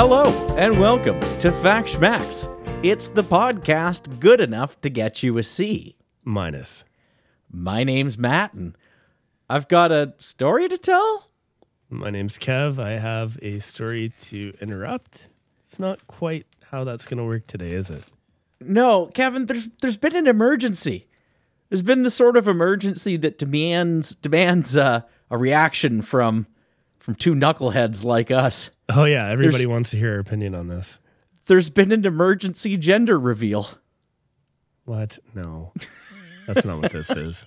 Hello and welcome to Fact Schmacks. It's the podcast good enough to get you a C. Minus. My name's Matt, and I've got a story to tell. My name's Kev. I have a story to interrupt. It's not quite how that's going to work today, is it? No, Kevin, there's there's been an emergency. There's been the sort of emergency that demands demands uh, a reaction from from two knuckleheads like us. Oh, yeah. Everybody There's- wants to hear our opinion on this. There's been an emergency gender reveal. What? No. That's not what this is.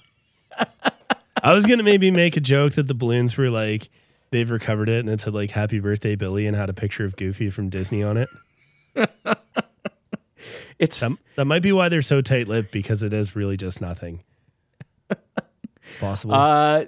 I was going to maybe make a joke that the balloons were like, they've recovered it and it said like happy birthday Billy and had a picture of Goofy from Disney on it. It's That, that might be why they're so tight lipped because it is really just nothing. Possible. Uh,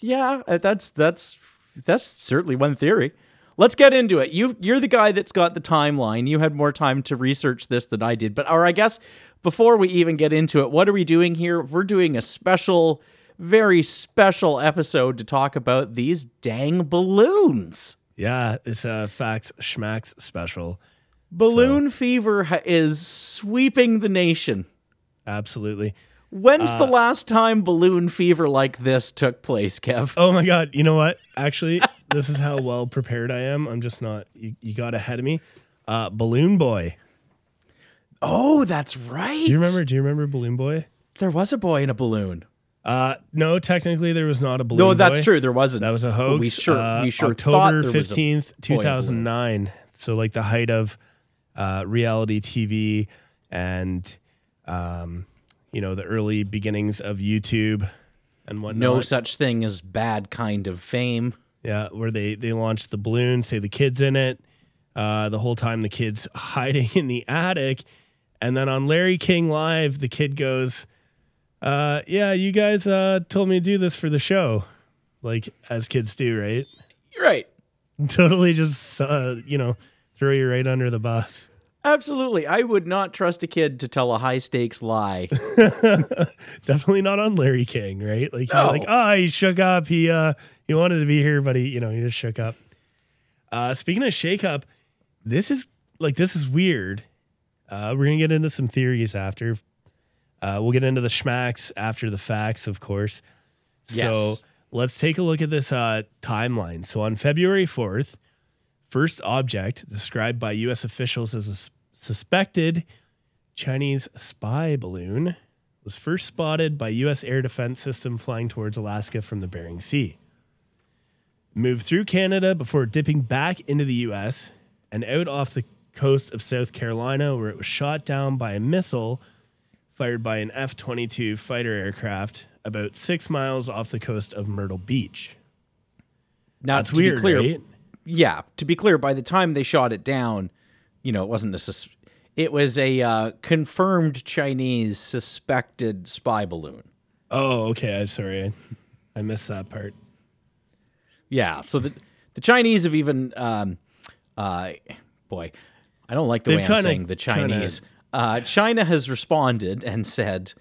yeah, that's that's that's certainly one theory. Let's get into it. You you're the guy that's got the timeline. You had more time to research this than I did. But or I guess before we even get into it, what are we doing here? We're doing a special, very special episode to talk about these dang balloons. yeah, it's a Facts Schmacks special. Balloon fever ha- is sweeping the nation. Absolutely. When's Uh, the last time balloon fever like this took place, Kev? Oh my god! You know what? Actually, this is how well prepared I am. I'm just not. You, you got ahead of me. Uh, Balloon Boy. Oh, that's right. Do you remember? Do you remember Balloon Boy? There was a boy in a balloon. Uh, no, technically there was not a balloon. No, that's boy. true. There wasn't. That was a But hoax. We sure, Uh, we sure October there was a fifteenth, two in a balloon. thousand nine. So like the height of uh, reality TV and um, you know the early beginnings of YouTube and whatnot. No such thing as bad kind of fame. Yeah, where they they launched the balloon, say the kids in it. Uh, the whole time the kid's hiding in the attic, and then on Larry King Live, the kid goes, uh, "Yeah, you guys uh, told me to do this for the show, like as kids do, right? You're right. totally just uh, you know throw you right under the bus. Absolutely. I would not trust a kid to tell a high stakes lie. Definitely not on Larry King, right? Like No. like, oh, he shook up. He uh he wanted to be here, but he you know he just shook up. Uh, speaking of shake up, this is like this is weird. Uh, we're gonna get into some theories after. Uh, we'll get into the schmacks after the facts, of course. So let's take a look at this uh, timeline. So on February 4th, first object described by U.S. officials as a suspected Chinese spy balloon was first spotted by U.S. air defense system flying towards Alaska from the Bering Sea. Moved through Canada before dipping back into the U.S. and out off the coast of South Carolina, where it was shot down by a missile fired by an F 22 fighter aircraft about six miles off the coast of Myrtle Beach. Now, That's to weird, be clear, right? Yeah, to be clear, by the time they shot it down, you know, it wasn't a sus- it was a uh, confirmed Chinese suspected spy balloon. Oh, okay. I'm sorry. I, I missed that part. Yeah, so the the Chinese have even um uh boy, I don't like the They've way I'm saying the Chinese. Uh China has responded and said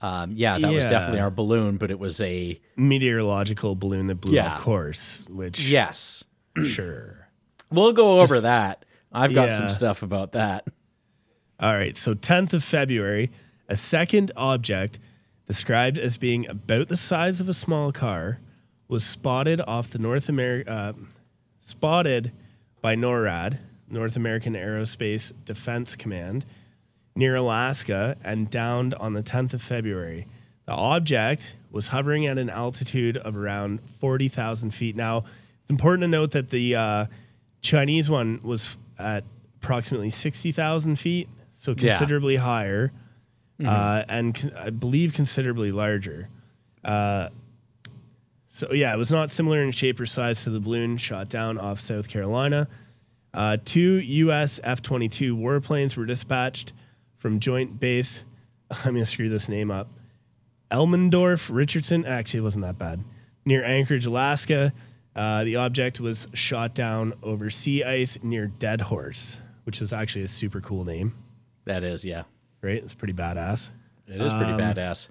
um yeah, that was definitely our balloon, but it was a Meteorological balloon that blew Yeah. off course, which, yes. sure. We'll go over that. I've got some stuff about that. All right, so 10th of February, a second object described as being about the size of a small car was spotted off the North America uh, spotted by NORAD, North American Aerospace Defense Command, near Alaska and downed on the 10th of February. The object was hovering at an altitude of around 40,000 feet. Now, important to note that the uh, Chinese one was at approximately 60,000 feet, so Yeah. considerably higher, uh, and con- I believe considerably larger. Uh, so, yeah, it was not similar in shape or size to the balloon shot down off South Carolina. Uh, two U.S. F 22 warplanes were dispatched from Joint Base. I'm going to screw this name up. Elmendorf Richardson. Actually, it wasn't that bad. Near Anchorage, Alaska. Uh, the object was shot down over sea ice near Deadhorse, which is actually a super cool name, That is, yeah. right? It's pretty badass. It is Um, pretty badass.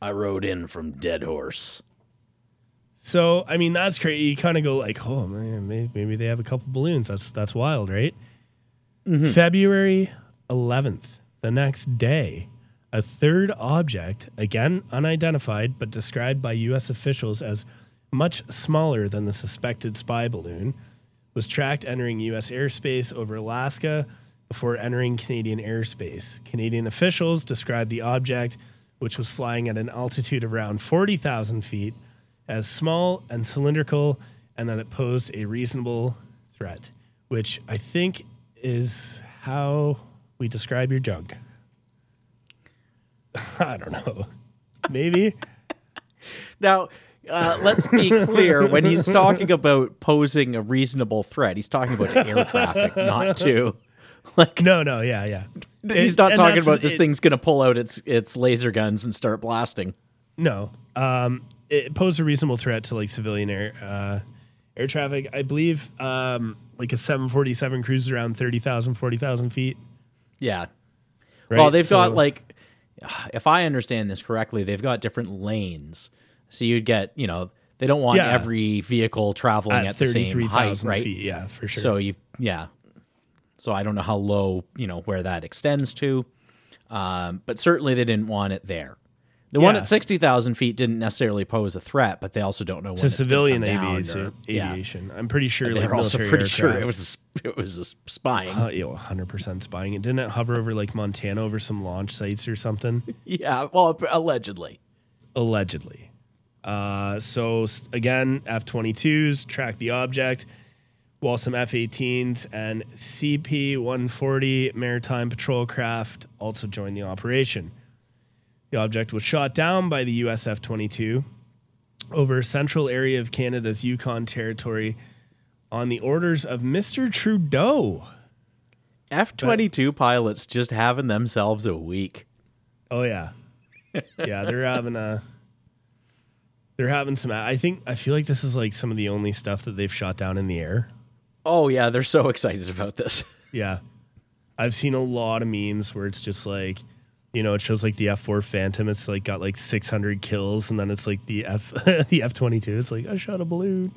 I rode in from Deadhorse. So I mean, that's crazy. You kind of go like, oh man, maybe, maybe they have a couple balloons. That's that's wild, right? February 11th, the next day, a third object, again unidentified but described by U.S. officials as much smaller than the suspected spy balloon, was tracked entering U.S. airspace over Alaska before entering Canadian airspace. Canadian officials described the object, which was flying at an altitude of around 40,000 feet, as small and cylindrical, and that it posed a reasonable threat, which I think is how we describe your junk. I don't know. Maybe. Now, uh, let's be clear. When he's talking about posing a reasonable threat, he's talking about air traffic, not to like. No, no, yeah, yeah. He's It- not talking about this it- thing's going to pull out its its laser guns and start blasting. No. Um, it posed a reasonable threat to like civilian air uh, air traffic. I believe um, like a 747 cruises around 30,000, 40,000 feet. Yeah. Right? Well, they've So- got like, if I understand this correctly, they've got different lanes. So you'd get, you know, they don't want Yeah. every vehicle traveling at, at the same height, right? feet. Yeah, for sure. So you, yeah. So I don't know how low, you know, where that extends to, um, but certainly they didn't want it there. The one at sixty thousand feet didn't necessarily pose a threat, but they also don't know when to civilian aviation, or- yeah. aviation. I'm pretty sure like They're also pretty sure it was it was a spying. Uh, yo, 100% spying. It didn't it hover over like Montana over some launch sites or something? yeah, well, allegedly. Allegedly. Uh, so again, F 22s track the object, while some F 18s and CP 140 maritime patrol craft also joined the operation. The object was shot down by the US F 22 over a central area of Canada's Yukon Territory on the orders of Mr. Trudeau. F twenty two pilots just having themselves a week. Oh yeah, yeah. They're having a. They're having some. I think I feel like this is like some of the only stuff that they've shot down in the air. Oh yeah, they're so excited about this. Yeah, I've seen a lot of memes where it's just like, you know, it shows like the F four Phantom. It's like got like six hundred kills, and then it's like the F the F twenty two. It's like I shot a balloon.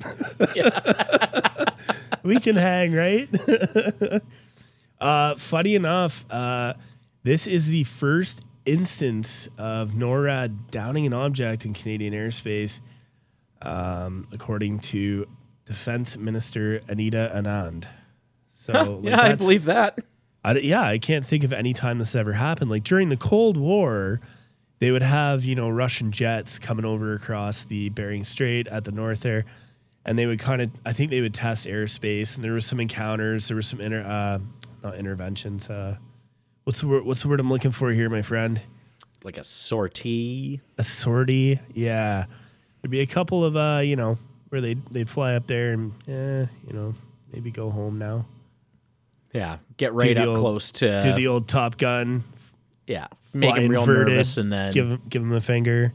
we can hang, right? uh, funny enough, uh, this is the first instance of NORAD downing an object in Canadian airspace, um, according to Defense Minister Anita Anand. So, like, yeah, I believe that. I, yeah, I can't think of any time this ever happened. Like during the Cold War, they would have you know Russian jets coming over across the Bering Strait at the north there, and they would kind of I think they would test airspace, and there was some encounters, there was some inter uh, not interventions. Uh, what's the word? What's the word I'm looking for here, my friend? Like a sortie. A sortie. Yeah, there'd be a couple of uh, you know where they they'd fly up there and eh, you know maybe go home now. Yeah, get right up old- close to Do the old Top Gun yeah, make him real inverted, nervous, and then give him give him a finger.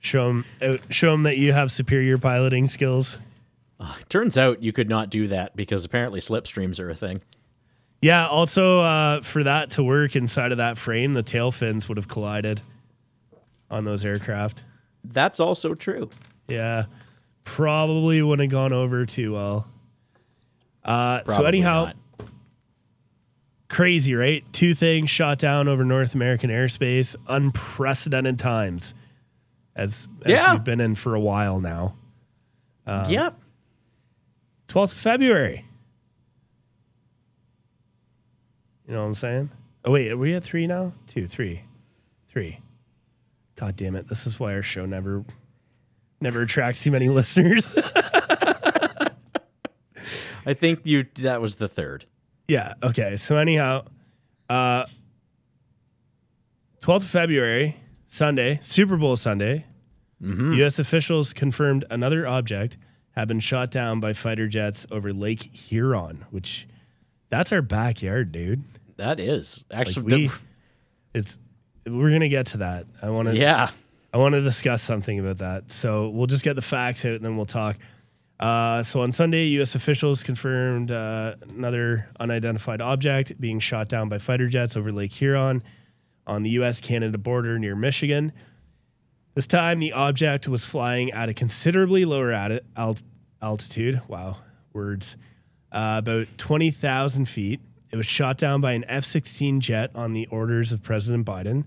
Show him show him that you have superior piloting skills. turns out you could not do that because apparently slipstreams are a thing. Yeah. Also, uh, for that to work inside of that frame, the tail fins would have collided on those aircraft. That's also true. Yeah, probably wouldn't have gone over too well. Uh, so anyhow, not. crazy, right? Two things shot down over North American airspace, unprecedented times, as, as Yeah. we've been in for a while now. yep. 12th of February. You know what I'm saying? Oh, wait, are we at three now? Two, three, three. God damn it. This is why our show never never attracts too many listeners. I think you that was the third. yeah. Okay. So, anyhow, uh, 12th of February, Sunday, Super Bowl Sunday, U.S. officials confirmed another object had been shot down by fighter jets over Lake Huron, which that's our backyard, dude. That is Like actually we, it's we're gonna get to that. I want to yeah. I want to discuss something about that. So we'll just get the facts out and then we'll talk. Uh, so on Sunday, U.S. officials confirmed uh, another unidentified object being shot down by fighter jets over Lake Huron on the U.S. Canada border near Michigan. This time, the object was flying at a considerably lower ati- alt- altitude. Wow, words. Uh, about 20,000 feet. It was shot down by an F 16 jet on the orders of President Biden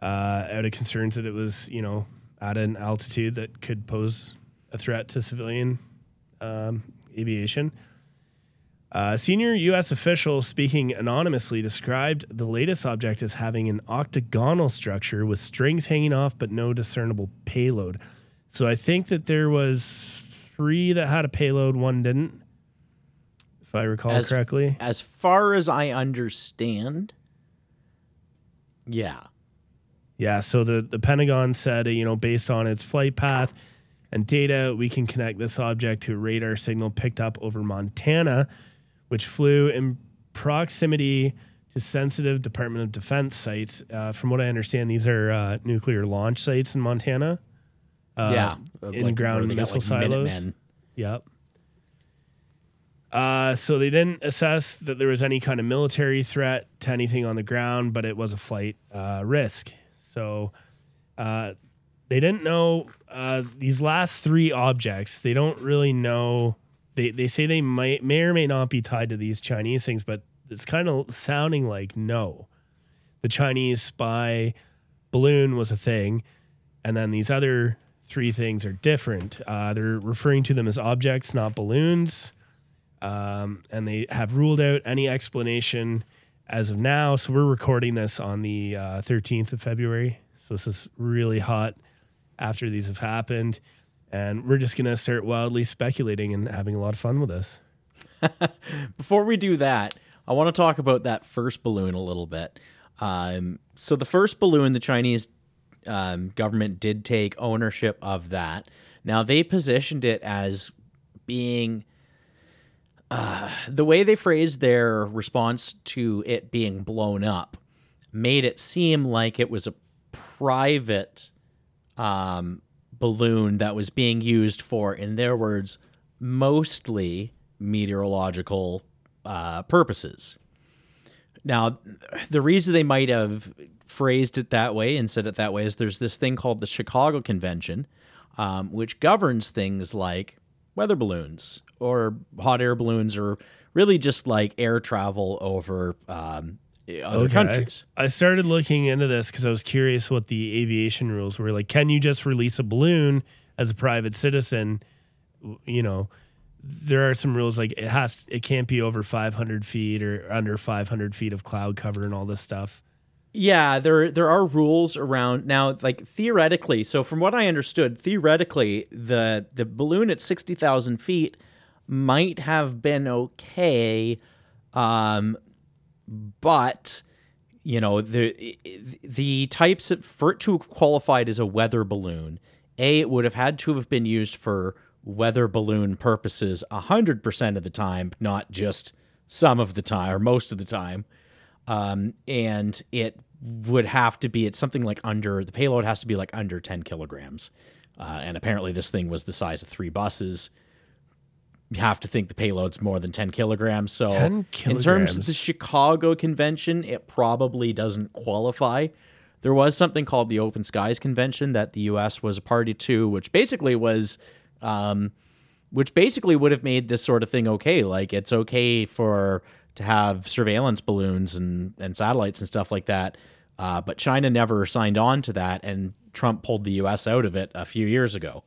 uh, out of concerns that it was, you know, at an altitude that could pose a threat to civilian um, aviation. A senior U.S. official speaking anonymously described the latest object as having an octagonal structure with strings hanging off but no discernible payload. So I think that there was three that had a payload, one didn't, if I recall As- correctly. As far as I understand, yeah. Yeah, so the, the Pentagon said, you know, based on its flight path and data, we can connect this object to a radar signal picked up over Montana, which flew in proximity to sensitive Department of Defense sites. Uh, from what I understand, these are uh, nuclear launch sites in Montana. Uh, yeah. where they got, missile like, silos. Minutemen. Yep. Uh, so they didn't assess that there was any kind of military threat to anything on the ground, but it was a flight uh, risk. So uh, they didn't know uh, these last three objects. They don't really know. They they say they might may or may not be tied to these Chinese things, but it's kind of sounding like no. The Chinese spy balloon was a thing, and then these other three things are different. Uh, they're referring to them as objects, not balloons. Um, and they have ruled out any explanation as of now. So we're recording this on the uh, 13th of February. So this is really hot after these have happened. And we're just going to start wildly speculating and having a lot of fun with this. Before we do that, I want to talk about that first balloon a little bit. Um, so the first balloon, the Chinese um, government did take ownership of that. Now they positioned it as being uh, the way they phrased their response to it being blown up made it seem like it was a private um, balloon that was being used for, in their words, mostly meteorological uh, purposes. Now, the reason they might have phrased it that way and said it that way is there's this thing called the Chicago Convention, um, which governs things like weather balloons or hot air balloons or really just like air travel over um, other Okay. countries. I started looking into this because I was curious what the aviation rules were. Like, can you just release a balloon as a private citizen? You know, there are some rules like it has, it can't be over 500 feet or under 500 feet of cloud cover and all this stuff. Yeah, there there are rules around now. Like theoretically, so from what I understood, theoretically, the the balloon at sixty thousand feet might have been okay, um, but you know the the types of, for it to have qualified as a weather balloon, a it would have had to have been used for weather balloon purposes hundred percent of the time, not just some of the time or most of the time. Um, and it would have to be it's something like under the payload has to be like under 10 kilograms. Uh, and apparently this thing was the size of three buses have to think the payload's more than 10 kilograms so 10 in terms of the chicago convention it probably doesn't qualify there was something called the open skies convention that the us was a party to which basically was um, which basically would have made this sort of thing okay. Like it's okay for to have surveillance balloons and and satellites and stuff like that. Uh, but China never signed on to that, and Trump pulled the U.S. out of it a few years ago.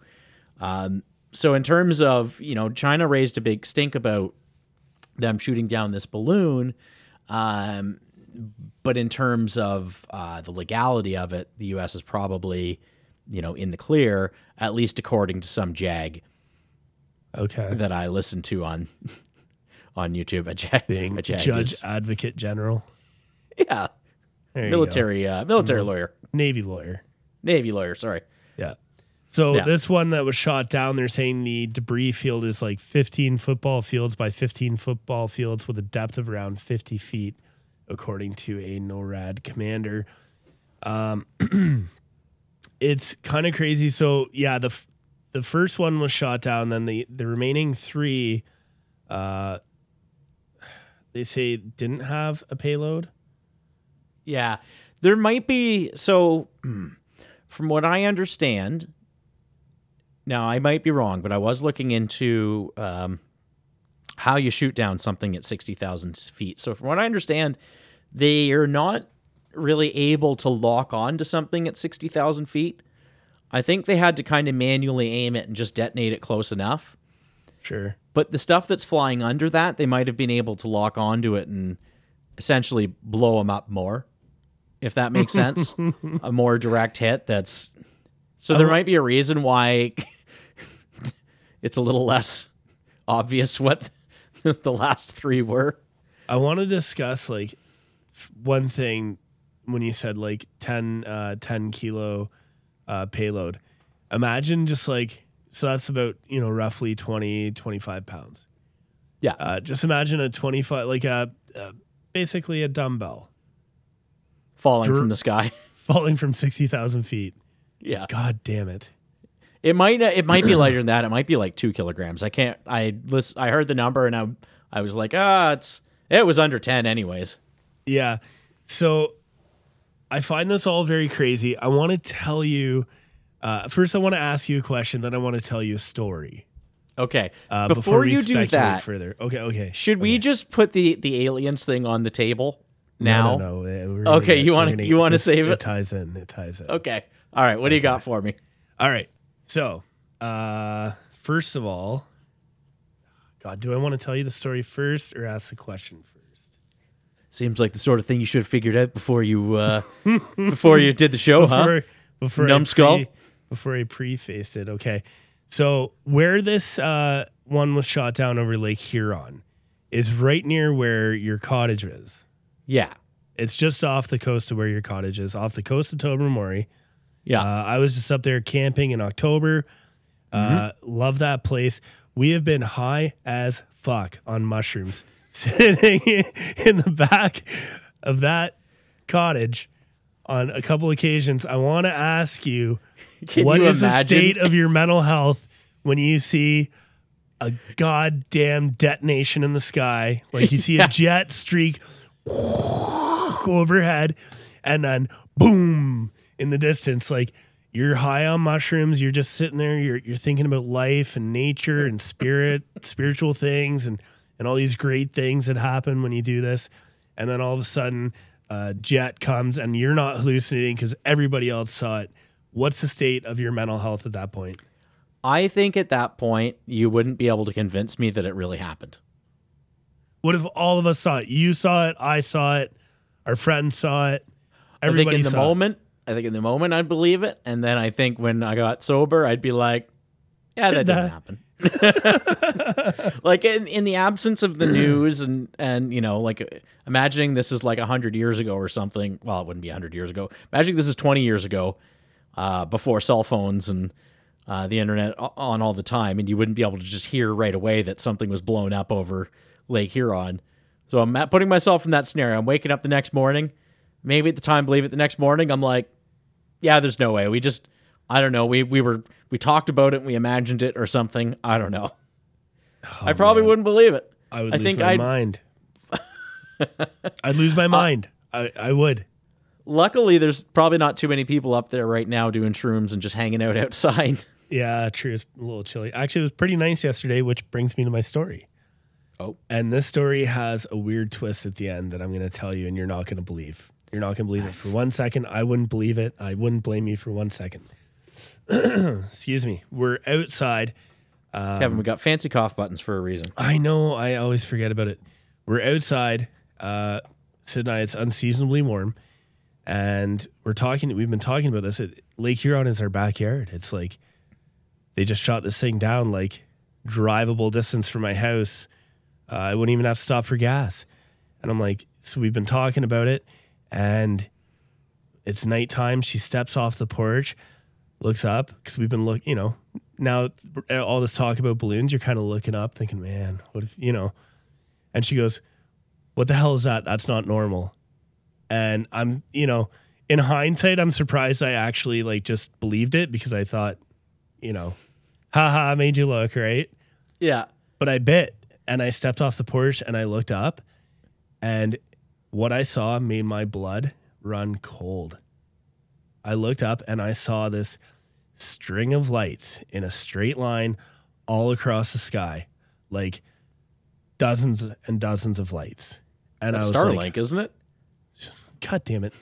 Um, so in terms of you know, China raised a big stink about them shooting down this balloon. Um, but in terms of uh, the legality of it, the U.S. is probably, you know, in the clear, at least according to some JAG Okay. that I listened to on on YouTube. A JAG, Being a JAG Judge is- Advocate General, yeah, There military uh, military lawyer, Navy lawyer. Navy lawyer. Sorry. Yeah. So Yeah. this one that was shot down, they're saying the debris field is like 15 football fields by 15 football fields with a depth of around 50 feet, according to a NORAD commander. Um, it's kind of crazy. So yeah, the f- the first one was shot down. Then the the remaining three, uh, they say didn't have a payload. Yeah, there might be. So, from what I understand, now I might be wrong, but I was looking into um, how you shoot down something at 60,000 feet. So, from what I understand, they are not really able to lock on to something at 60,000 feet. I think they had to kind of manually aim it and just detonate it close enough. Sure. But the stuff that's flying under that, they might have been able to lock onto it and essentially blow them up more, if that makes sense. a more direct hit. That's so there might be a reason why it's a little less obvious what the last three were. I want to discuss like one thing when you said like 10, uh, 10 kilo uh, payload. Imagine just like, so that's about, you know, roughly 20, 25 pounds. Yeah. Uh, just imagine a 25, like a, uh, basically a dumbbell falling Dr- from the sky. falling from 60,000 feet. yeah. God damn it. It might it might be lighter than that. It might be like two kilograms. I can't. I list, I heard the number and I I was like, ah, it's it was under ten anyways. Yeah. So I find this all very crazy. I want to tell you, uh, first, I want to ask you a question, then I want to tell you a story. Okay, Uh, before, we you do that, further. Okay, okay. should we just put the the aliens thing on the table now? No, no, no. Okay, gonna- you wanna- you wanna save it? ties in. It ties in. Okay. All right. What do you got for me? All right. So, uh, first of all, God, do I want to tell you the story first or ask the question first? Seems like the sort of thing you should have figured out before you uh before you did the show, huh? before, before I Numbskull? pre- before I prefaced it. Okay. So where this uh, one was shot down over Lake Huron is right near where your cottage is. Yeah. It's just off the coast of where your cottage is, off the coast of Tobermory. Yeah. Uh, I was just up there camping in October. Uh, Mm-hmm. love that place. We have been high as fuck on mushrooms, sitting in the back of that cottage on a couple occasions. I want to ask you, Can what you is the state of your mental health when you see a goddamn detonation in the sky? Like you see Yeah. a jet streak overhead and then boom in the distance like you're high on mushrooms you're just sitting there you're, you're thinking about life and nature and spirit spiritual things and and all these great things that happen when you do this and then all of a sudden a jet comes and you're not hallucinating because everybody else saw it what's the state of your mental health at that point I think at that point you wouldn't be able to convince me that it really happened. what if all of us saw it you saw it i saw it our friends saw it I think everybody in the saw it. I think in the moment I'd believe it, and then I think when I got sober, I'd be like, "Yeah, that didn't happen." like in, in the absence of the news and and you know like imagining this is like 100 years ago or something well it wouldn't be 100 years ago. Imagine this is 20 years ago uh, before cell phones and uh, the internet on all the time and you wouldn't be able to just hear right away that something was blown up over lake huron. So i'm putting myself in that scenario. I'm waking up the next morning. Maybe at the time believe it the next morning i'm like yeah there's no way we just i don't know we we were we talked about it and we imagined it or something i don't know oh, i probably wouldn't believe it I would I lose think my I'd- mind. I'd lose my uh, mind. I, I would. luckily there's probably not too many people up there right now doing shrooms and just hanging out outside Yeah, true. It's a little chilly. Actually, it was pretty nice yesterday, which brings me to my story. oh And this story has a weird twist at the end that I'm going to tell you, and you're not going to believe. You're not going to believe it for one second. I wouldn't believe it. I wouldn't blame you for one second. Excuse me. We're outside. kevin we got fancy cough buttons for a reason I know. I always forget about it. We're outside. Uh, tonight it's unseasonably warm, and we're talking. We've been talking about this. It, Lake Huron is our backyard. It's like they just shot this thing down like drivable distance from my house. Uh, I wouldn't even have to stop for gas. And I'm like, so we've been talking about it, and it's nighttime. She steps off the porch, looks up because we've been look. You know, now all this talk about balloons, you're kind of looking up, thinking, man, what if you know? And she goes, "What the hell is that? That's not normal." And I'm, you know, in hindsight, I'm surprised I actually like just believed it because I thought, you know, haha, I made you look right. yeah But I bit and I stepped off the porch and I looked up and what I saw made my blood run cold. I looked up and I saw this string of lights in a straight line all across the sky, like dozens and dozens of lights. And That's I was Starlink, like, isn't it? God damn it.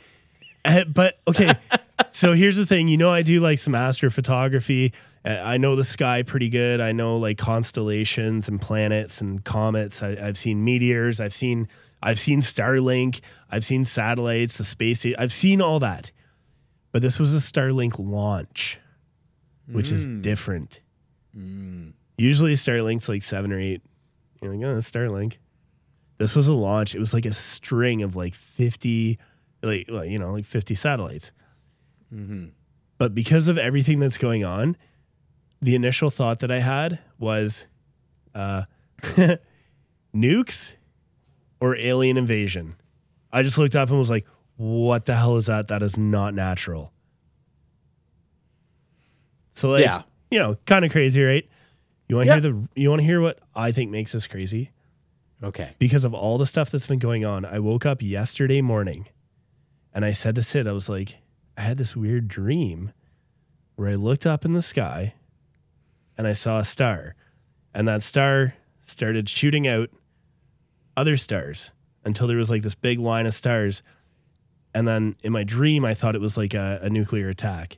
Uh, but okay, so here's the thing. You know, I do like some astrophotography. Uh, I know the sky pretty good. I know like constellations and planets and comets. I, I've seen meteors. I've seen I've seen Starlink. I've seen satellites, the space. I've seen all that. But this was a Starlink launch, which is different. Usually Starlink's like seven or eight. You're like, oh, Starlink. This was a launch. It was like a string of like 50, like, well, you know, like 50 satellites. But because of everything that's going on, the initial thought that I had was uh, nukes or alien invasion. I just looked up and was like, what the hell is that? That is not natural. So like, Yeah. you know, kind of crazy, right? You want to Yeah. hear the you want to hear what I think makes us crazy? Okay. because of all the stuff that's been going on, I woke up yesterday morning and I said to Sid, I was like, I had this weird dream where I looked up in the sky and I saw a star. And that star started shooting out other stars until there was like this big line of stars. And then in my dream, I thought it was like a, a nuclear attack.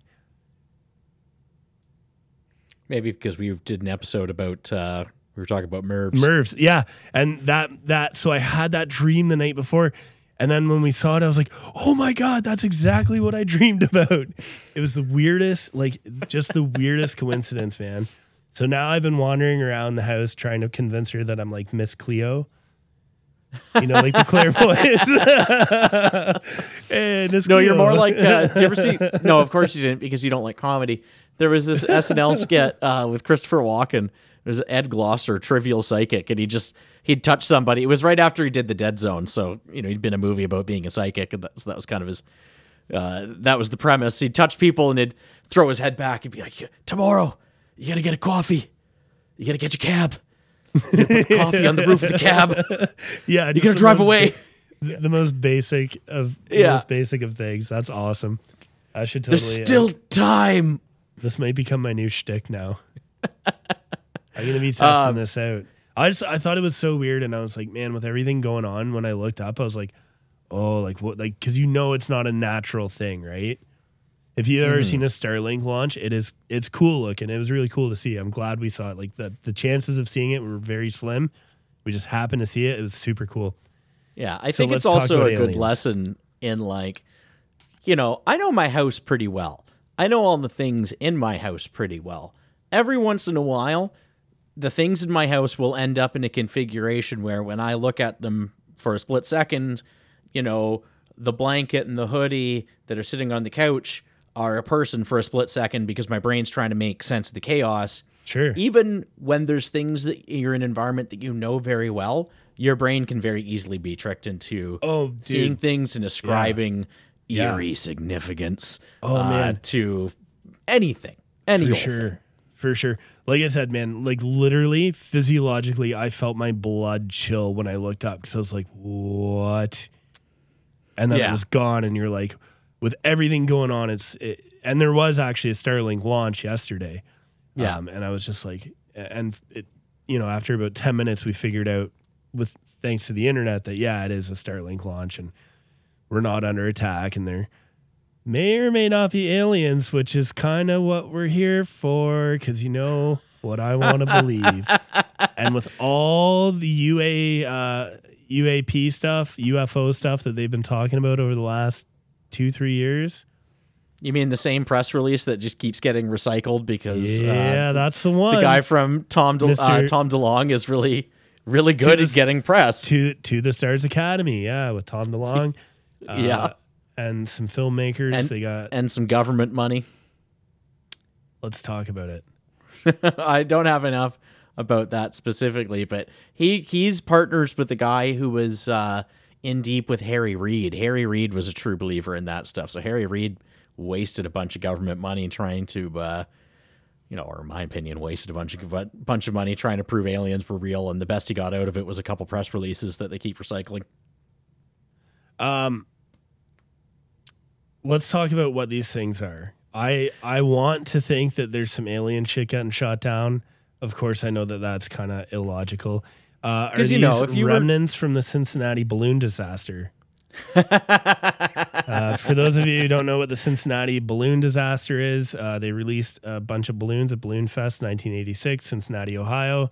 Maybe because we did an episode about uh we were talking about MIRVs. MIRVs, yeah, and that that so I had that dream the night before, and then when we saw it, I was like, oh my god, that's exactly what I dreamed about. It was the weirdest, like just the weirdest coincidence, man. So now I've been wandering around the house trying to convince her that I'm like Miss Cleo. You know, like the clairvoyance. and it's no, you're more like. Uh, did you ever see? No, of course you didn't because you don't like comedy. There was this SNL skit uh, with Christopher Walken. It was Ed Glosser, Trivial Psychic, and he just he'd touch somebody. It was right after he did the Dead Zone, so you know he'd been a movie about being a psychic, and that, so that was kind of his. Uh, that was the premise. He'd touch people and he'd throw his head back and be like, "Tomorrow, you gotta get a coffee. You gotta get your cab. You put coffee on the roof of the cab. yeah, You gotta drive most away." the, the most basic of Yeah. most basic of things. That's awesome. I should totally. There's uh, still time. This might become my new shtick now. I'm gonna be testing Um, this out. I just I thought it was so weird, and I was like, man, with everything going on, when I looked up, I was like, oh, like what, like because you know it's not a natural thing, right? If you've ever mm-hmm. seen a Starlink launch, it is it's cool looking. It was really cool to see. I'm glad we saw it. Like the the chances of seeing it were very slim. We just happened to see it. It was super cool. Yeah, I So think it's also a good lesson in like, you know, I know my house pretty well. I know all the things in my house pretty well. Every once in a while, the things in my house will end up in a configuration where when I look at them for a split second, you know, the blanket and the hoodie that are sitting on the couch are a person for a split second because my brain's trying to make sense of the chaos Sure. even when there's things that you're in an environment that you know very well, your brain can very easily be tricked into Oh, seeing things and ascribing Yeah. eerie significance Oh, uh, man. to anything. Any for sure. thing. For sure. Like I said, man, like literally, physiologically, I felt my blood chill when I looked up because I was like, what? And then Yeah. it was gone. And you're like, with everything going on, it's, it, and there was actually a Starlink launch yesterday. Yeah. Um, and I was just like, and it, you know, after about 10 minutes, we figured out with, thanks to the internet, that yeah, it is a Starlink launch and we're not under attack and they're, may or may not be aliens, which is kind of what we're here for, because you know what I want to believe. and with all the UA, uh, UAP stuff, UFO stuff that they've been talking about over the last two, three years. You mean the same press release that just keeps getting recycled because Yeah, uh, that's the one. the guy from Tom De- uh, Tom DeLonge is really really good the at getting press. to to the Stars Academy, yeah, with Tom DeLonge. uh, yeah, And some filmmakers. And- they got and some government money. let's talk about it. I don't have enough about that specifically, but he he's partners with the guy who was uh, in deep with Harry Reid. Harry Reid was a true believer in that stuff. So Harry Reid wasted a bunch of government money trying to, uh, you know, or in my opinion, wasted a bunch of bu- bunch of money trying to prove aliens were real, and the best he got out of it was a couple press releases that they keep recycling. Um let's talk about what these things are. I I want to think that there's some alien shit getting shot down. Of course, I know that that's kind of illogical. Uh, are these you know, if you were- remnants from the Cincinnati balloon disaster? uh, for those of you who don't know what the Cincinnati balloon disaster is, uh, they released a bunch of balloons at Balloon Fest 1986, Cincinnati, Ohio.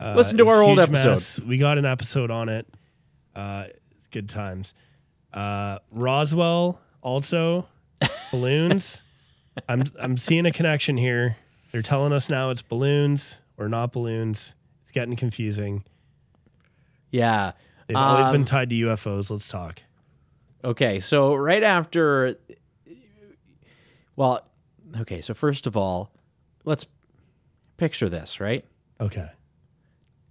Uh, Listen to our old episode. mess. We got an episode on it. Uh, good times. Uh, Roswell also balloons. I'm I'm seeing a connection here. They're telling us now it's balloons or not balloons. It's getting confusing. Yeah. They've always Um, been tied to UFOs. Let's talk. Okay, so right after, well, okay, so first of all, let's picture this, right? Okay.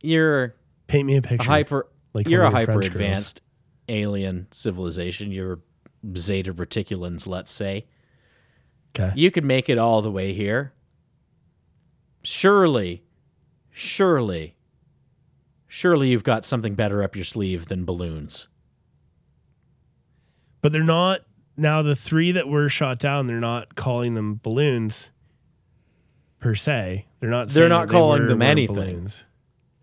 You're Paint me a a picture. hyper, like you're a hyper advanced alien civilization. You're Zeta Reticulans, let's say. Okay. You could make it all the way here. Surely, surely, surely you've got something better up your sleeve than balloons. But they're not now the three that were shot down, they're not calling them balloons per se. They're not They're not that they calling were- them were anything. balloons.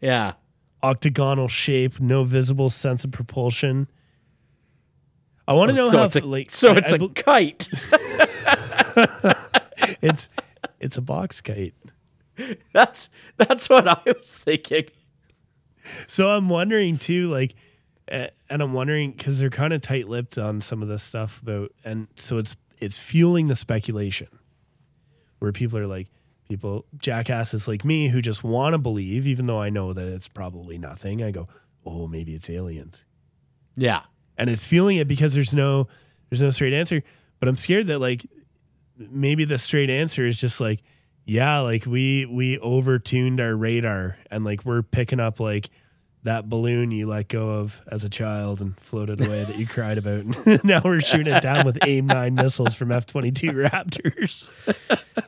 Yeah. Octagonal shape, no visible sense of propulsion. I want to know oh, so how it's a, like so I- it's I a bel- kite. it's it's a box kite. that's that's what I was thinking. So I'm wondering too, like, and I'm wondering because they're kind of tight-lipped on some of this stuff about, and so it's it's fueling the speculation, where people are like, people jackasses like me who just want to believe, even though I know that it's probably nothing. I go, oh, maybe it's aliens, Yeah. And it's feeling it because there's no there's no straight answer. But I'm scared that like maybe the straight answer is just like, yeah, like we we overtuned our radar and like we're picking up like that balloon you let go of as a child and floated away that you cried about. And now we're shooting it down with AIM nine missiles from F twenty two Raptors.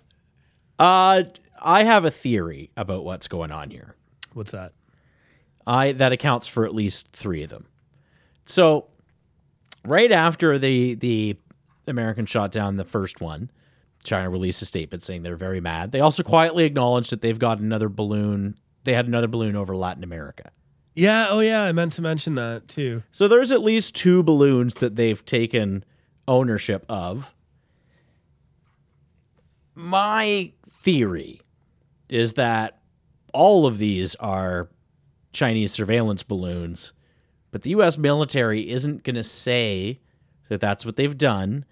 Uh I have a theory about what's going on here. What's that? I that accounts for at least 3 of them. So right after the the American shot down the first one, China released a statement saying they're very mad. They also quietly acknowledged that they've got another balloon. They had another balloon over Latin America. Yeah, oh yeah, I meant to mention that too. So there's at least two balloons that they've taken ownership of. My theory is that all of these are Chinese surveillance balloons, but the US military isn't going to say that that's what they've done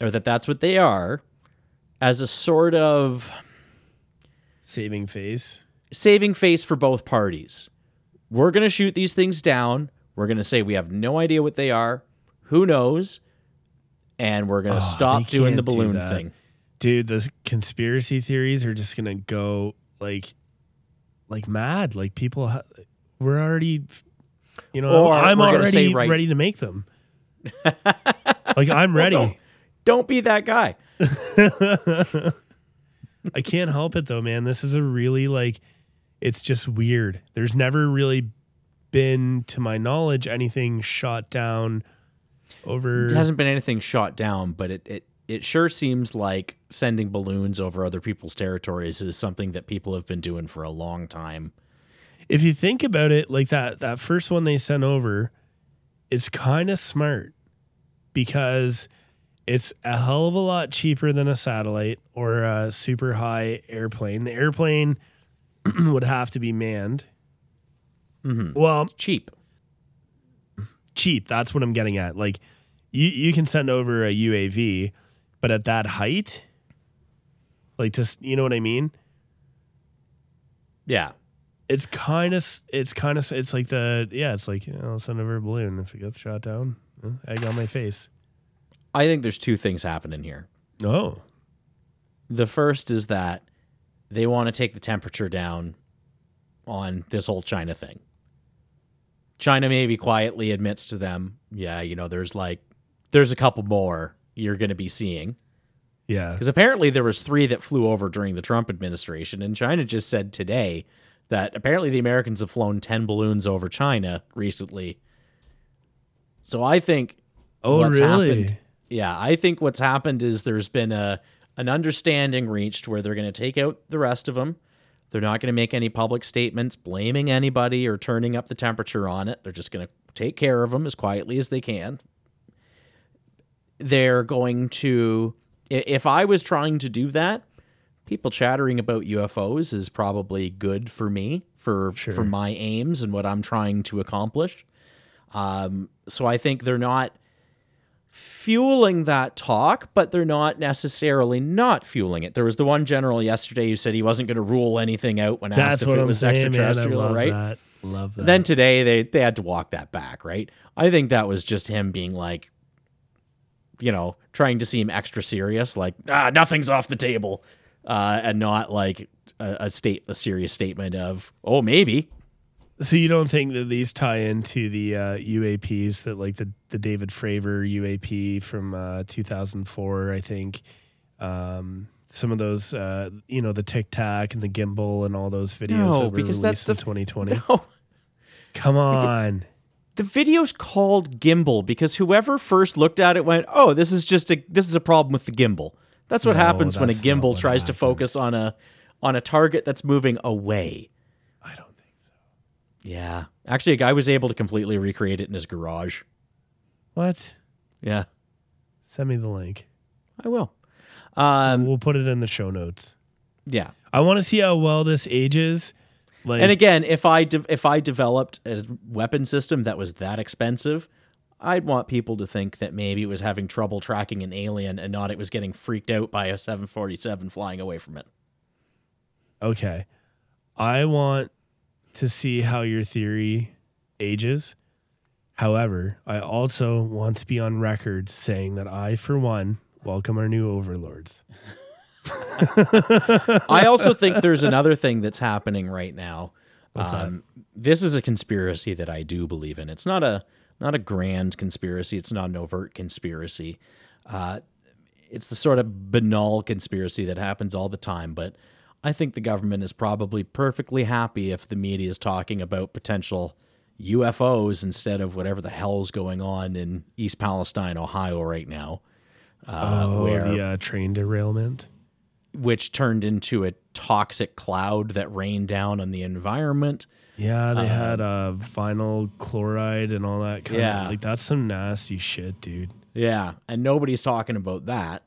or that that's what they are as a sort of Saving face. saving face for both parties. We're going to shoot these things down. We're going to say we have no idea what they are. Who knows? And we're going to Oh, stop doing the can't do balloon thing. Dude, the conspiracy theories are just gonna go like, like mad. Like people, ha- we're already, you know, Or I'm already right- ready to make them. like I'm ready. don't. Don't be that guy. I can't help it though, man. This is a really like, it's just weird. There's never really been, to my knowledge, anything shot down over. It hasn't been anything shot down, but it, it, it sure seems like sending balloons over other people's territories is something that people have been doing for a long time. If you think about it, like that that first one they sent over, it's kind of smart because it's a hell of a lot cheaper than a satellite or a super high airplane. The airplane would have to be manned. Mm-hmm. Well, Cheap. cheap. That's what I'm getting at. Like, you you can send over a UAV, but at that height, like just you know what I mean. Yeah. It's kind of it's kind of it's like the yeah it's like you know, I'll send over a balloon if it gets shot down, egg on my face. I think there's two things happening here. Oh, The first is that they want to take the temperature down on this whole China thing. China maybe quietly admits to them, yeah, you know, there's like there's a couple more you're going to be seeing yeah. because apparently there was 3 that flew over during the Trump administration and China just said today that apparently the Americans have flown 10 balloons over China recently. So I think Oh, what's really? happened Yeah, I think what's happened is there's been a an understanding reached where they're going to take out the rest of them. They're not going to make any public statements blaming anybody or turning up the temperature on it. They're just going to take care of them as quietly as they can. They're going to if I was trying to do that, people chattering about UFOs is probably good for me for for my aims and what I'm trying to accomplish. Um, so I think they're not fueling that talk, but they're not necessarily not fueling it. There was the one general yesterday who said he wasn't going to rule anything out when asked if what it I'm was saying, man. Extraterrestrial, love right? that. Love that. Then today they they had to walk that back, right? I think that was just him being like, you know, trying to seem extra serious, like ah, nothing's off the table, uh, and not like a, a state a serious statement of oh maybe. So you don't think that these tie into the uh, UAPs that like the the David Fravor UAP from uh, 2004, I think. Um, some of those, uh, you know, the Tic Tac and the gimbal and all those videos No, that were because that's released in the- 2020. No, Come on, the video's called gimbal because whoever first looked at it went, "Oh, this is just a this is a problem with the gimbal." That's what No, happens when a gimbal tries to focus on a on a target that's moving away. I don't think so. Yeah, actually, a guy was able to completely recreate it in his garage. What? Yeah, Send me the link. I will. Um, We'll put it in the show notes. yeah, I want to see how well this ages. Like, and again, if I de- if I developed a weapon system that was that expensive, I'd want people to think that maybe it was having trouble tracking an alien and not it was getting freaked out by a 747 flying away from it. okay, I want to see how your theory ages. However, I also want to be on record saying that I, for one, welcome our new overlords. I also think there's another thing that's happening right now. What's um, This is a conspiracy that I do believe in. It's not a not a grand conspiracy. It's not an overt conspiracy. Uh, it's the sort of banal conspiracy that happens all the time. But I think the government is probably perfectly happy if the media is talking about potential UFOs instead of whatever the hell's going on in East Palestine, Ohio, right now. Uh, oh, where the uh, train derailment. Which turned into a toxic cloud that rained down on the environment. Yeah, they had uh, vinyl chloride and all that kind Yeah. of like that's some nasty shit, dude. Yeah, and nobody's talking about that.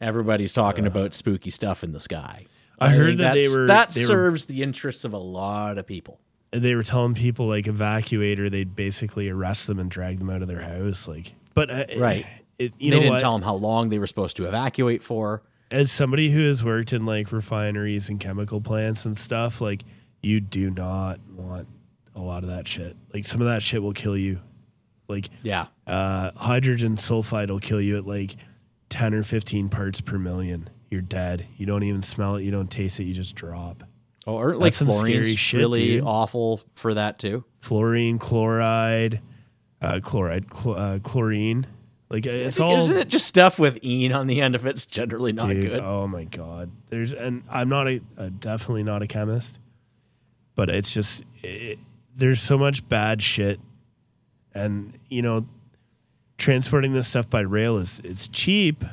Everybody's talking about spooky stuff in the sky. I heard that they were- that they were- serves the interests of a lot of people. They were telling people like evacuate or they'd basically arrest them and drag them out of their house. Like, but uh, Right. It, you they didn't what? tell them how long they were supposed to evacuate for. As somebody who has worked in like refineries and chemical plants and stuff, like you do not want a lot of that shit. Like some of that shit will kill you. Like Yeah. uh, hydrogen sulfide will kill you at like 10 or 15 parts per million. You're dead. You don't even smell it. You don't taste it. You just drop. Oh, or like some scary shit, really dude. awful for that too. Fluorine, chloride, uh, chloride, chl- uh, chlorine. Like it's all. Isn't it just stuff with "ene" on the end of it's generally not Dude, good? oh my god. There's and I'm not a, uh definitely not a chemist, but it's just it, there's so much bad shit, and you know, transporting this stuff by rail is it's cheap,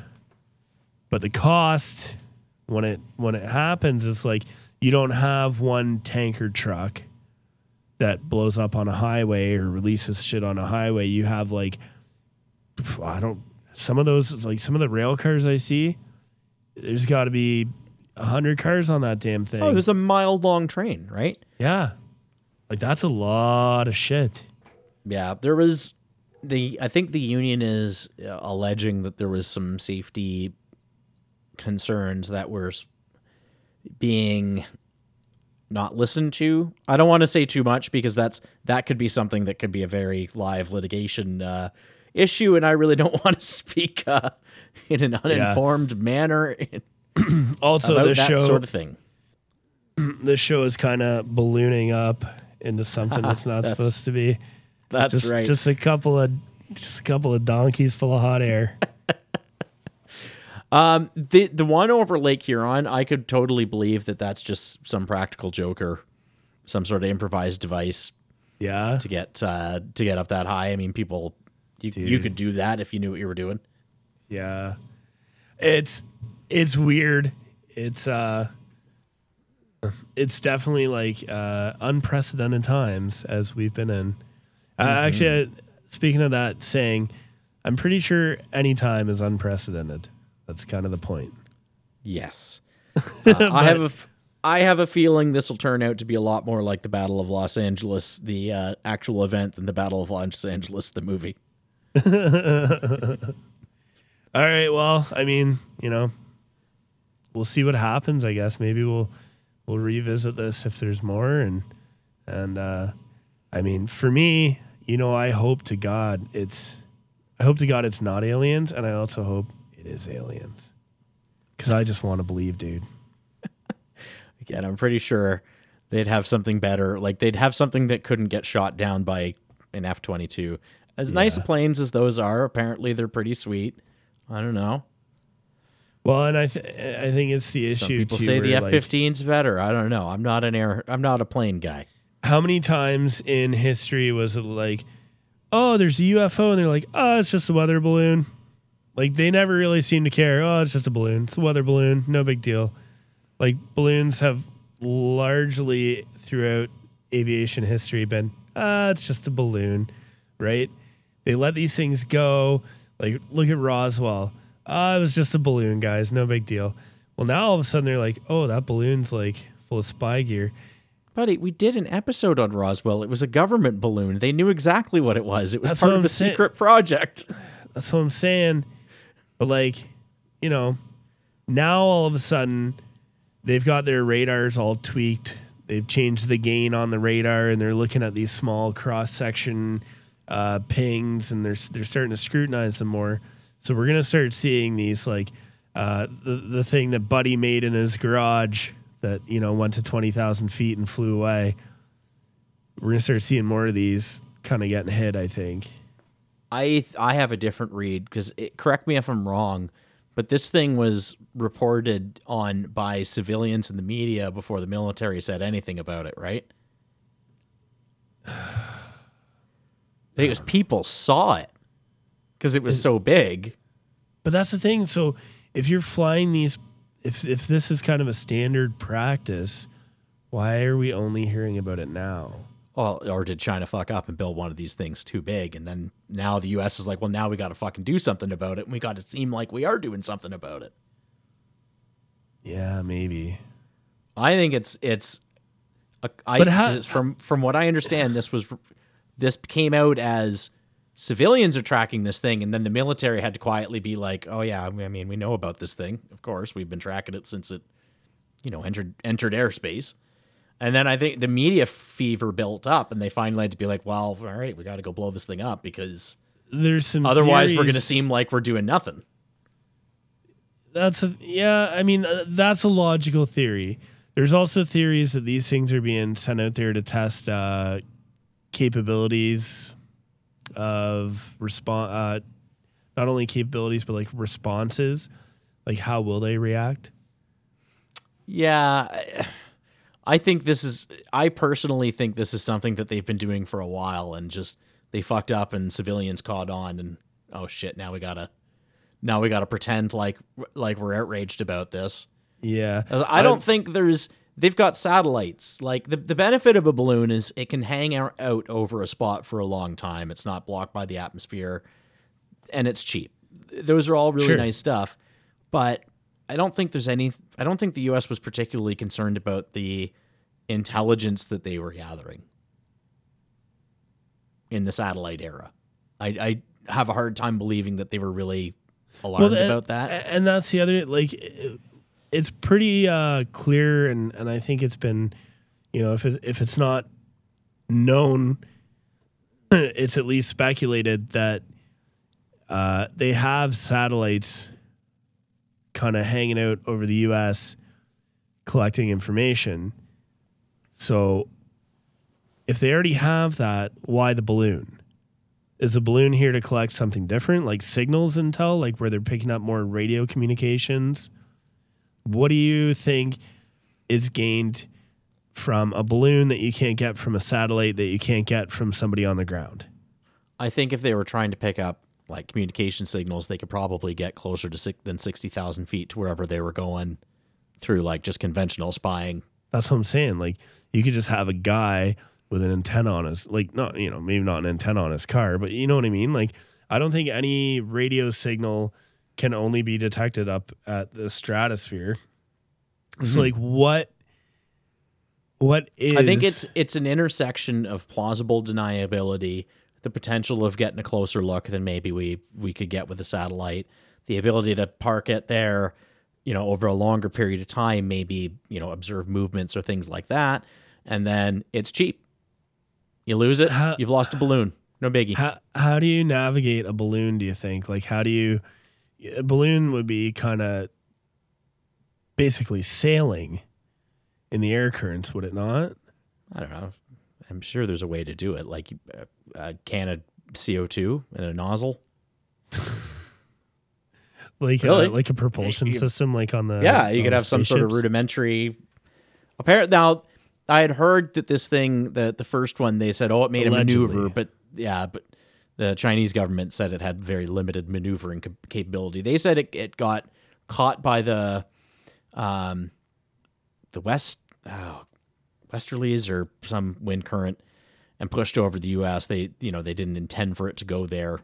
but the cost when it when it happens it's like you don't have one tanker truck that blows up on a highway or releases shit on a highway. You have like I don't some of those like some of the rail cars I see, there's got to be a hundred cars on that damn thing. Oh, there's a mile long train, right? yeah, like that's a lot of shit. Yeah, there was the. I think the union is uh, alleging that there was some safety concerns that were being not listened to. I don't want to say too much because that's that could be something that could be a very live litigation uh, issue, and I really don't want to speak uh, in an uninformed manner Also, this that show sort of thing. this show is kind of ballooning up into something that's not That's supposed to be. That's Just right. just a couple of just a couple of donkeys full of hot air. Um, the the one over Lake Huron, I could totally believe that that's just some practical joker, some sort of improvised device Yeah, to get uh, to get up that high. I mean, people, you you could do that if you knew what you were doing. Yeah. It's it's weird. It's uh it's definitely like uh unprecedented times as we've been in. Uh, actually, uh, speaking of that saying, I'm pretty sure any time is unprecedented. That's kind of the point. Yes. Uh, I have a f- I have a feeling this will turn out to be a lot more like the Battle of Los Angeles, the uh, actual event, than the Battle of Los Angeles, the movie. All right. Well, I mean, you know, we'll see what happens. I guess maybe we'll we'll revisit this if there's more. And and uh, I mean, for me, you know, I hope to God it's I hope to God it's not aliens, and I also hope it is aliens because I just want to believe, dude. Again, I'm pretty sure they'd have something better. Like they'd have something that couldn't get shot down by an F 22. As nice planes as those are, apparently they're pretty sweet. I don't know. Well, and I th- I think it's the issue. Some people too, say the F like, 15's better. I don't know. I'm not an air. I'm not a plane guy. how many times in history was it like, oh, there's a UFO, and they're like, oh, it's just a weather balloon. Like they never really seem to care. Oh, it's just a balloon. It's a weather balloon. No big deal. Like balloons have largely throughout aviation history been, ah, it's just a balloon, right? They let these things go. Like look at Roswell. Ah, it was just a balloon, guys. No big deal. Well, now all of a sudden they're like, oh, that balloon's like full of spy gear. Buddy, we did an episode on Roswell. It was a government balloon. They knew exactly what it was. It was That's part of a saying. secret project. That's what I'm saying. But like, you know, now all of a sudden they've got their radars all tweaked. They've changed the gain on the radar, and they're looking at these small cross section uh, pings, and they're they're starting to scrutinize them more. So we're gonna start seeing these like uh, the the thing that Buddy made in his garage that you know went to twenty thousand feet and flew away. We're gonna start seeing more of these kind of getting hit. I think. I I have a different read because correct me if I'm wrong, but this thing was reported on by civilians in the media before the military said anything about it, right? Think it was people saw it because it was so big. But that's the thing. So if you're flying these, if if this is kind of a standard practice, why are we only hearing about it now? Well, or did China fuck up and build one of these things too big? And then now the U.S. is like, well, now we got to fucking do something about it, and we got to seem like we are doing something about it. Yeah, maybe. I think it's it's. A, I how- from from what I understand, this was this came out as civilians are tracking this thing, and then the military had to quietly be like, "Oh yeah, I mean, we know about this thing. Of course, we've been tracking it since it, you know, entered entered airspace." And then I think the media fever built up, and they finally had to be like, "Well, all right, we got to go blow this thing up because There's some. otherwise we're going to seem like we're doing nothing." That's a yeah. I mean, uh, that's a logical theory. There's also theories that these things are being sent out there to test uh, capabilities of response. Uh, not only capabilities, but like responses. Like, how will they react? Yeah, I- I think this is. I personally think this is something that they've been doing for a while, and just they fucked up, and civilians caught on, and oh shit, now we gotta, now we gotta pretend like like we're outraged about this. Yeah, I don't think there's. They've got satellites. Like the the benefit of a balloon is it can hang out over a spot for a long time. It's not blocked by the atmosphere, and it's cheap. Those are all really Sure. nice stuff, but I don't think there's any. I don't think the U.S. was particularly concerned about the intelligence that they were gathering in the satellite era. I, I have a hard time believing that they were really alarmed and- about that. And that's the other like it's pretty uh, clear and and I think it's been you know if it, if it's not known it's at least speculated that uh, they have satellites kind of hanging out over the US collecting information. So if they already have that, why the balloon? Is the balloon here to collect something different, like signals intel, like where they're picking up more radio communications? What do you think is gained from a balloon that you can't get from a satellite that you can't get from somebody on the ground? I think if they were trying to pick up like communication signals, they could probably get closer to six, than sixty thousand feet to wherever they were going through like just conventional spying. That's what I'm saying. Like you could just have a guy with an antenna on his like not you know maybe not an antenna on his car, but you know what I mean. Like I don't think any radio signal can only be detected up at the stratosphere. So mm-hmm. like what what is I think it's it's an intersection of plausible deniability, the potential of getting a closer look than maybe we we could get with a satellite, the ability to park it there, you know, over a longer period of time, maybe you know observe movements or things like that, and then it's cheap. You lose it, How- you've lost a balloon. No biggie. how how do you navigate a balloon, do you think? Like how do you a balloon would be kind of basically sailing in the air currents, would it not? I don't know. I'm sure there's a way to do it, like a, a can of CO2 and a nozzle. Like uh, Really? a, like a propulsion You- system, like on the Yeah, you could have some sort of rudimentary. Apparently, now I had heard that this thing, that the first one, they said, oh, it made Allegedly. a maneuver, but yeah, but the Chinese government said it had very limited maneuvering capability. They said it, it got caught by the, um, the west oh, westerlies or some wind current and pushed over the U.S. They you know they didn't intend for it to go there.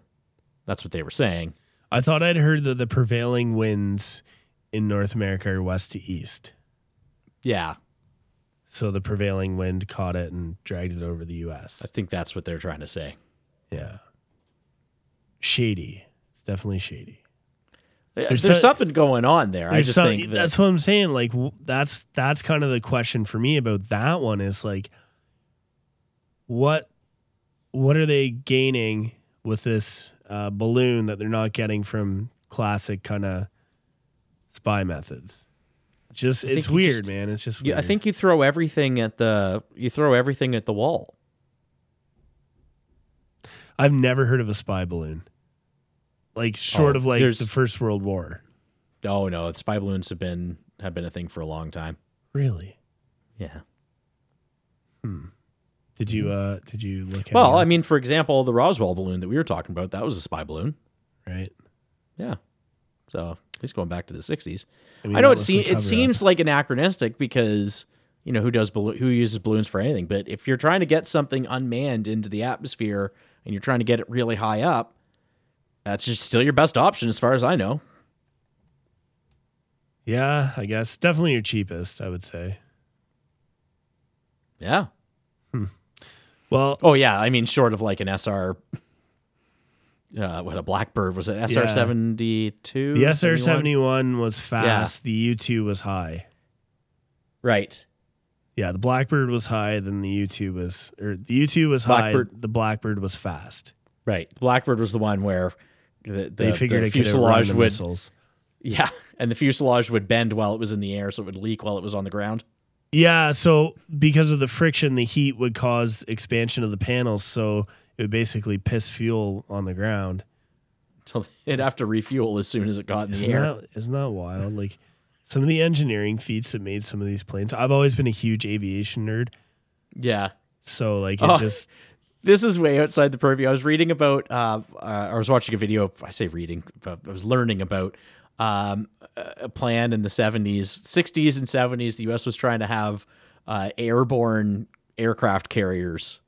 That's what they were saying. I thought I'd heard that the prevailing winds in North America are west to east. Yeah, So the prevailing wind caught it and dragged it over the US. I think that's what they're trying to say. Yeah. Shady. It's definitely shady. There's, so- something going on there. I just some- think that, that's what I'm saying. Like that's that's kind of the question for me about that one is like what what are they gaining with this uh, balloon that they're not getting from classic kind of spy methods? Just it's weird, just- man. It's just weird. I think you throw everything at the you throw everything at the wall. I've never heard of a spy balloon. Like short Oh, of like the First World War. Oh no, spy balloons have been have been a thing for a long time. Really? Yeah. Hmm. Did you uh did you look at Well, I mean, for example, the Roswell balloon that we were talking about, that was a spy balloon. right? Yeah. So at least going back to the '60s. I, mean, know it seems it seems like anachronistic because you know who does who uses balloons for anything. But if you're trying to get something unmanned into the atmosphere and you're trying to get it really high up, that's just still your best option as far as I know. Yeah, I guess definitely your cheapest, I would say. Yeah. Well, Oh yeah, I mean, short of like an SR, uh, what a Blackbird was it? SR seventy two. the SR seventy one was fast. The U two was high. Right. Yeah, the Blackbird was high. Then the U two was, or the U two was high. The Blackbird was fast. Right. Blackbird was the one where the, the, They figured the it fuselage the would missiles. yeah, and the fuselage would bend while it was in the air, so it would leak while it was on the ground. Yeah, so because of the friction, the heat would cause expansion of the panels. So it would basically piss fuel on the ground. So it'd have to refuel as soon as it got in the Isn't air. that, isn't that wild? Like some of the engineering feats that made some of these planes. I've always been a huge aviation nerd. Yeah. So like it Oh. just This is way outside the purview. I was reading about, uh, uh, I was watching a video. I say reading, but I was learning about um, a plan in the 70s, 60s, and 70s. The U.S. was trying to have uh, airborne aircraft carriers,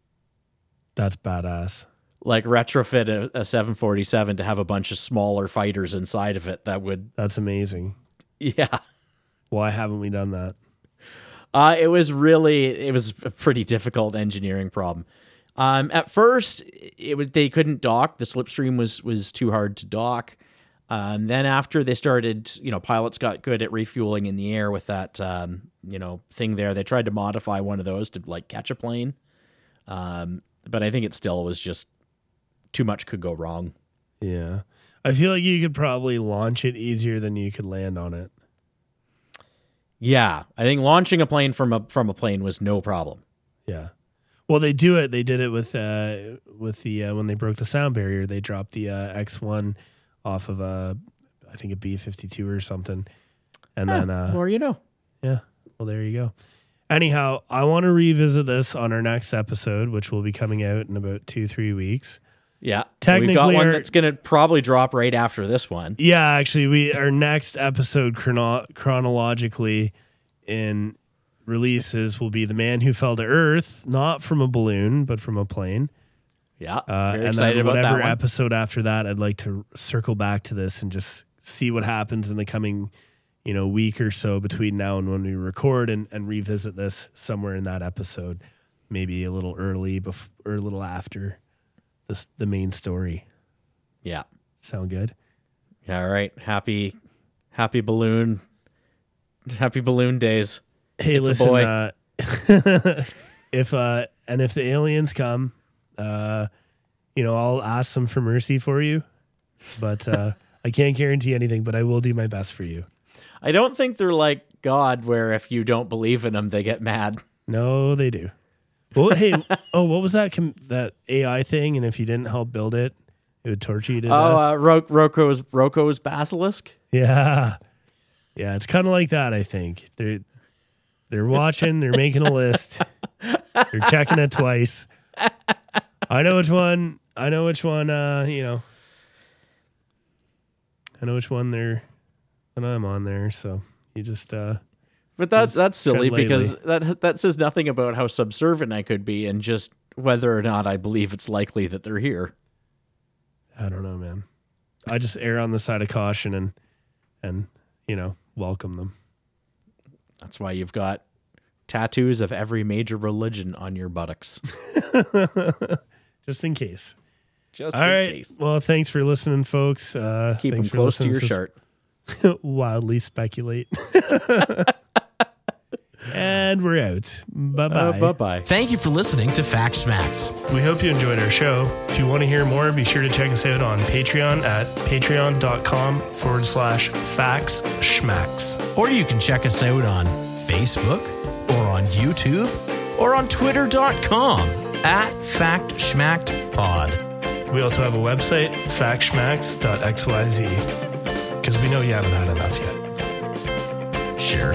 that's badass. like retrofit a, a 747 to have a bunch of smaller fighters inside of it that would, That's amazing. yeah. Why haven't we done that? Uh, it was really it was a pretty difficult engineering problem. Um, at first, it would they couldn't dock. The slipstream was was too hard to dock. Um, then after they started, you know, pilots got good at refueling in the air with that um, you know thing there. They tried to modify one of those to like catch a plane, um, but I think it still was just too much could go wrong. Yeah. I feel like you could probably launch it easier than you could land on it. Yeah, I think launching a plane from a from a plane was no problem. Yeah. Well, they do it. They did it with uh with the uh, when they broke the sound barrier. They dropped the uh, X one off of a I think a B fifty two or something, and then uh, or you know, yeah. Well, there you go. Anyhow, I want to revisit this on our next episode, which will be coming out in about two three weeks. Yeah. Technically, we've got one our- that's going to probably drop right after this one. Yeah, actually, we our next episode chrono- chronologically in releases will be the man who fell to Earth, not from a balloon, but from a plane. Yeah. Uh, very and excited then about whatever that one. episode after that, I'd like to circle back to this and just see what happens in the coming, you know, week or so between now and when we record and, and revisit this somewhere in that episode, maybe a little early bef- or a little after this, the main story. yeah. Sound good? Yeah. All right. Happy, happy balloon, happy balloon days. Hey, It's listen. Uh, if uh, and if the aliens come, uh, you know, I'll ask them for mercy for you, but uh, I can't guarantee anything. But I will do my best for you. I don't think they're like God, where if you don't believe in them, they get mad. No, they do. Well, hey, oh, what was that com- that AI thing? And if you didn't help build it, it would torture you to Oh, death. uh, Ro- Roko's Roko's basilisk. Yeah, yeah, it's kind of like that. I think they're they're watching, they're making a list, they're checking it twice. I know which one. I know which one. Uh, you know, I know which one they're when I'm on there. So you just uh, But that's that's silly because that that says nothing about how subservient I could be, and just whether or not I believe it's likely that they're here. I don't know, man. I just err on the side of caution and and you know welcome them. That's why you've got tattoos of every major religion on your buttocks. just in case. Just All right. Well, thanks for listening, folks. Uh, Keep them close to your shirt. wildly speculate. and we're out. Bye bye. Uh, bye bye. Thank you for listening to Fact Smacks. we hope you enjoyed our show. If you want to hear more, be sure to check us out on Patreon at patreon.com forward slash facts schmacks. Or you can check us out on Facebook or on YouTube or on twitter.com at Fact Schmacked Pod. We also have a website, factschmacks.xyz, because we know you haven't had enough yet. Sure.